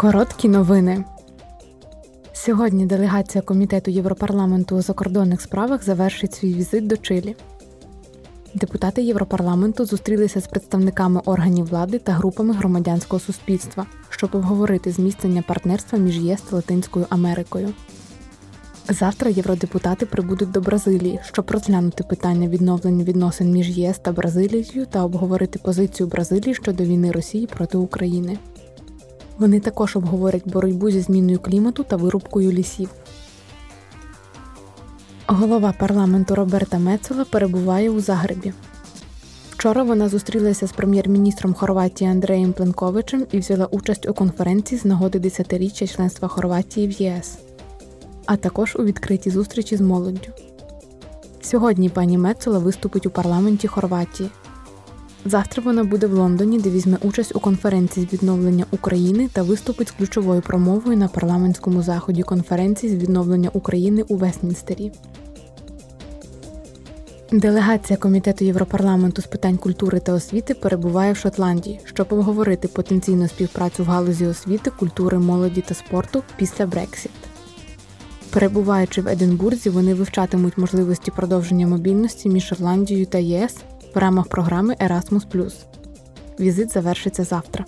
Короткі новини. Сьогодні делегація Комітету Європарламенту у закордонних справах завершить свій візит до Чилі. Депутати Європарламенту зустрілися з представниками органів влади та групами громадянського суспільства, щоб обговорити зміцнення партнерства між ЄС та Латинською Америкою. Завтра євродепутати прибудуть до Бразилії, щоб розглянути питання відновлення відносин між ЄС та Бразилією та обговорити позицію Бразилії щодо війни Росії проти України. Вони також обговорять боротьбу зі зміною клімату та вирубкою лісів. Голова парламенту Роберта Мецола перебуває у Загребі. Вчора вона зустрілася з прем'єр-міністром Хорватії Андреєм Пленковичем і взяла участь у конференції з нагоди десятиріччя членства Хорватії в ЄС, а також у відкритій зустрічі з молоддю. Сьогодні пані Мецола виступить у парламенті Хорватії. Завтра вона буде в Лондоні, де візьме участь у конференції з відновлення України та виступить з ключовою промовою на парламентському заході конференції з відновлення України у Вестмінстері. Делегація Комітету Європарламенту з питань культури та освіти перебуває в Шотландії, щоб обговорити потенційну співпрацю в галузі освіти, культури, молоді та спорту після Брексіт. Перебуваючи в Единбурзі, вони вивчатимуть можливості продовження мобільності між Шотландією та ЄС в рамках програми Erasmus+. Візит завершиться завтра.